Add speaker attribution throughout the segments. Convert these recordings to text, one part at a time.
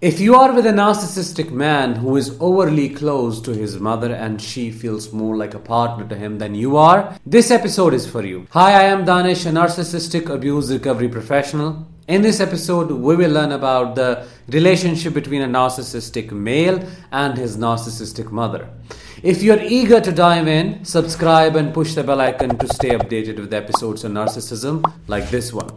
Speaker 1: If you are with a narcissistic man who is overly close to his mother and she feels more like a partner to him than you are, this episode is for you. Hi, I am Danish, a narcissistic abuse recovery professional. In this episode, we will learn about the relationship between a narcissistic male and his narcissistic mother. If you're eager to dive in, subscribe and push the bell icon to stay updated with episodes on narcissism like this one.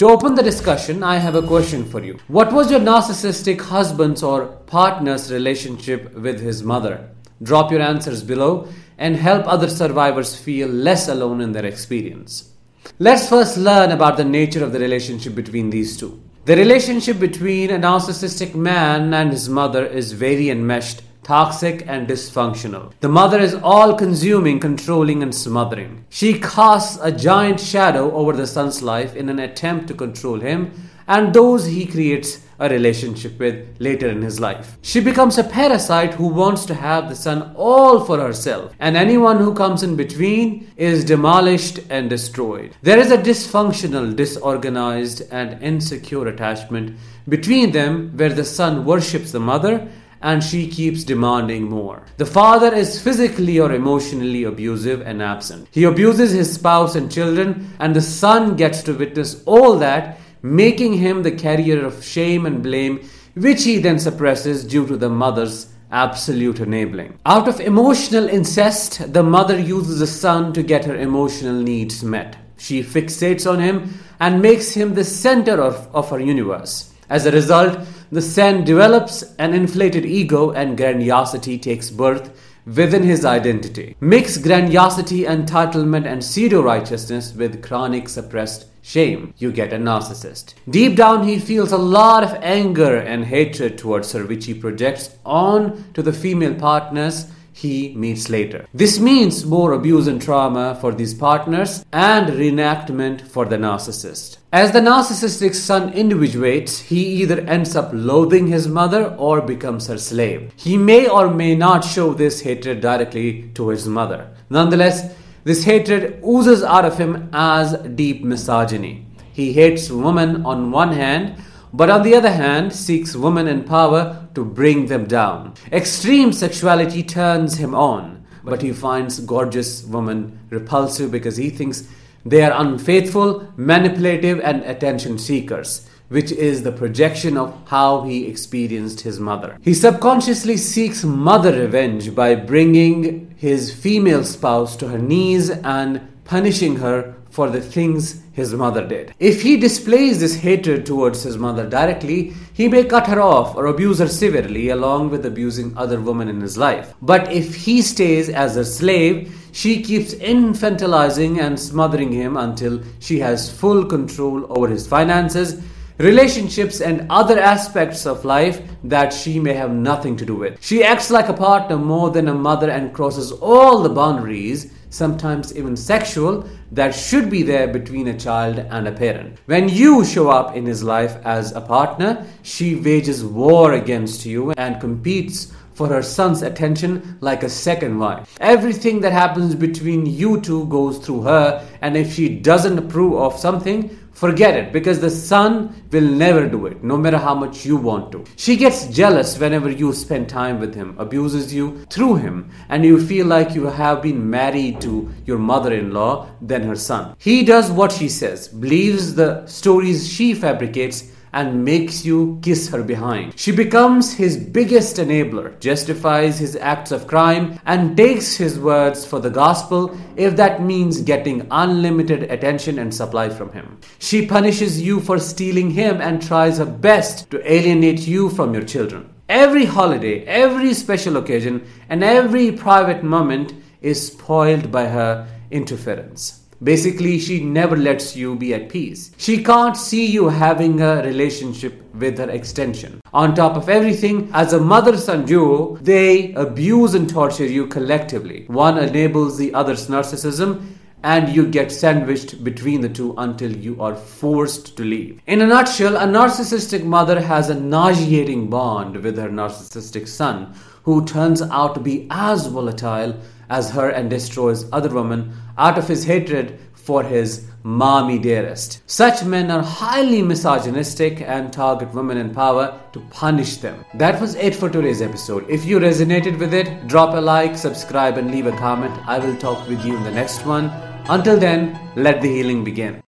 Speaker 1: To open the discussion, I have a question for you. What was your narcissistic husband's or partner's relationship with his mother? Drop your answers below and help other survivors feel less alone in their experience. Let's first learn about the nature of the relationship between these two. The relationship between a narcissistic man and his mother is very enmeshed toxic and dysfunctional. The mother is all consuming, controlling, and smothering. She casts a giant shadow over the son's life in an attempt to control him and those he creates a relationship with later in his life. She becomes a parasite who wants to have the son all for herself, and anyone who comes in between is demolished and destroyed. There is a dysfunctional, disorganized, and insecure attachment between them where the son worships the mother and she keeps demanding more. The father is physically or emotionally abusive and absent. He abuses his spouse and children, and the son gets to witness all that, making him the carrier of shame and blame, which he then suppresses due to the mother's absolute enabling. Out of emotional incest, the mother uses the son to get her emotional needs met. She fixates on him and makes him the center of, of her universe. As a result, the son develops an inflated ego and grandiosity takes birth within his identity. Mix grandiosity, entitlement, and pseudo righteousness with chronic suppressed shame. You get a narcissist. Deep down, he feels a lot of anger and hatred towards her, which he projects on to the female partners he meets later. This means more abuse and trauma for these partners and reenactment for the narcissist. As the narcissistic son individuates, he either ends up loathing his mother or becomes her slave. He may or may not show this hatred directly to his mother. Nonetheless, this hatred oozes out of him as deep misogyny. He hates women on one hand but on the other hand seeks women in power to bring them down. Extreme sexuality turns him on, but he finds gorgeous women repulsive because he thinks they are unfaithful, manipulative, and attention seekers which is the projection of how he experienced his mother. He subconsciously seeks mother revenge by bringing his female spouse to her knees and punishing her for the things his mother did. If he displays this hatred towards his mother directly, he may cut her off or abuse her severely along with abusing other women in his life. But if he stays as a slave, she keeps infantilizing and smothering him until she has full control over his finances, relationships, and other aspects of life that she may have nothing to do with. She acts like a partner more than a mother and crosses all the boundaries sometimes even sexual, that should be there between a child and a parent. When you show up in his life as a partner, she wages war against you and competes for her son's attention like a second wife. Everything that happens between you two goes through her, and if she doesn't approve of something, Forget it because the son will never do it, no matter how much you want to. She gets jealous whenever you spend time with him, abuses you through him, and you feel like you have been married to your mother in law than her son. He does what she says, believes the stories she fabricates, and makes you kiss her behind. She becomes his biggest enabler, justifies his acts of crime, and takes his words for the gospel if that means getting unlimited attention and supply from him. She punishes you for stealing him and tries her best to alienate you from your children. Every holiday, every special occasion, and every private moment is spoiled by her interference. Basically, she never lets you be at peace. She can't see you having a relationship with her extension. On top of everything, as a mother son duo, they abuse and torture you collectively. One enables the other's narcissism and you get sandwiched between the two until you are forced to leave. In a nutshell, a narcissistic mother has a nauseating bond with her narcissistic son, who turns out to be as volatile as her and destroys other women out of his hatred for his mommy dearest. Such men are highly misogynistic and target women in power to punish them. That was it for today's episode. If you resonated with it, drop a like, subscribe, and leave a comment. I will talk with you in the next one. Until then, let the healing begin.